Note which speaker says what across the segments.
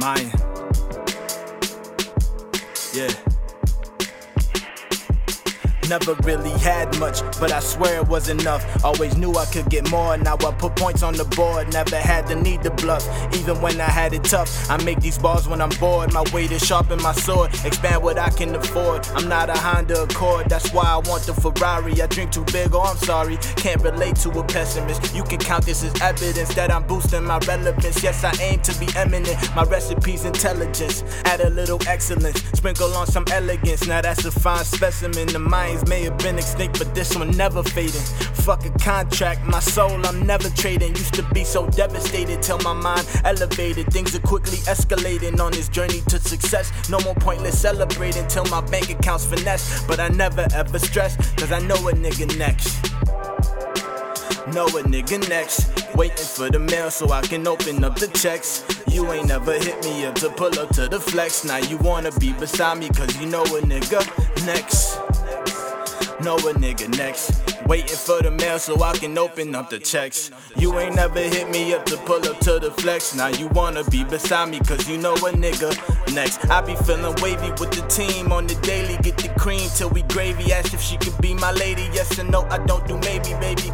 Speaker 1: MaYeN. Yeah. Never really had much, but I swear it was enough. Always knew I could get more, now I put points on the board. Never had the need to bluff, even when I had it tough. I make these bars when I'm bored. My way to sharpen my sword, expand what I can afford. I'm not a Honda Accord, that's why I want the Ferrari. I drink too big, oh I'm sorry, can't relate to a pessimist. You can count this as evidence that I'm boosting my relevance. Yes, I aim to be eminent. My recipe's intelligence, add a little excellence, sprinkle on some elegance. Now that's a fine specimen. The mind's may have been extinct, but this one never fading. Fuck a contract, my soul I'm never trading. Used to be so devastated till my mind elevated. Things are quickly escalating on this journey to success. No more pointless celebrating till my bank account's finesse. But I never ever stress, cause I know a nigga next. Know a nigga next. Waiting for the mail so I can open up the checks. You ain't never hit me up to pull up to the flex. Now you wanna be beside me cause you know a nigga next know a nigga next. Waiting for the mail so I can open up the checks. You ain't never hit me up to pull up to the flex. Now you wanna be beside me cause you know a nigga next. I be feeling wavy with the team on the daily. Get the cream till we gravy. Ask if she could be my lady. Yes and no, I don't do.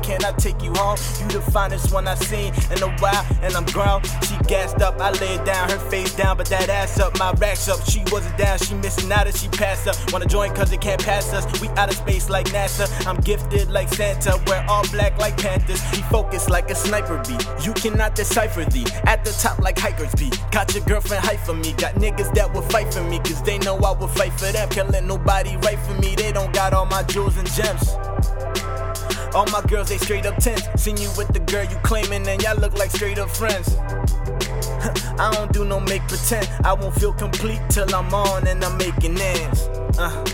Speaker 1: Can I take you home? You the finest one I seen in a while, and I'm grown. She gassed up, I laid down, her face down, but that ass up, my racks up. She wasn't down, she missing out as she passed up. Wanna join cause it can't pass us. We out of space like NASA. I'm gifted like Santa, wear all black like Panthers. He focused like a sniper bee. You cannot decipher thee. At the top like hikers be. Got your girlfriend hype for me. Got niggas that will fight for me, cause they know I will fight for them. Can't let nobody write for me. They don't got all my jewels and gems. All my girls, they straight up tense. Seen you with the girl you claiming, and y'all look like straight up friends. I don't do no make pretend. I won't feel complete till I'm on and I'm making ends. Uh,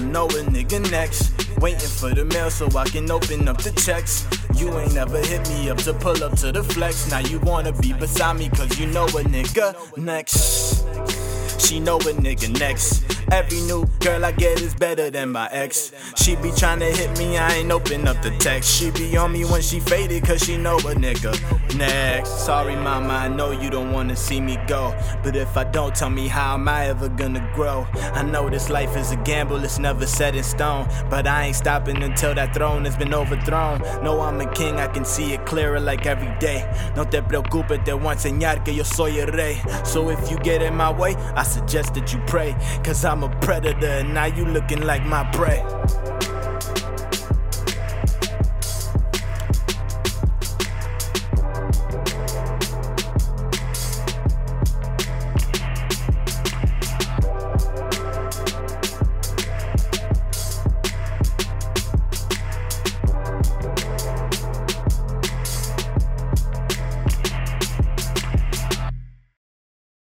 Speaker 1: know a nigga next. Waiting for the mail so I can open up the checks. You ain't never hit me up to pull up to the flex. Now you wanna be beside me cause you know a nigga next. She know a nigga next. Every new girl I get is better than my ex. She be trying to hit me, I ain't open up the text. She be on me when she faded, cause she know a nigga next. Sorry, mama, I know you don't wanna see me go. But if I don't, tell me how am I ever gonna grow? I know this life is a gamble, it's never set in stone. But I ain't stopping until that throne has been overthrown. No, I'm a king, I can see it clearer like every day. No te preocupes, te voy a enseñar que yo soy el rey. So if you get in my way, I suggest that you pray. Cause I'm a predator and now you looking like my prey.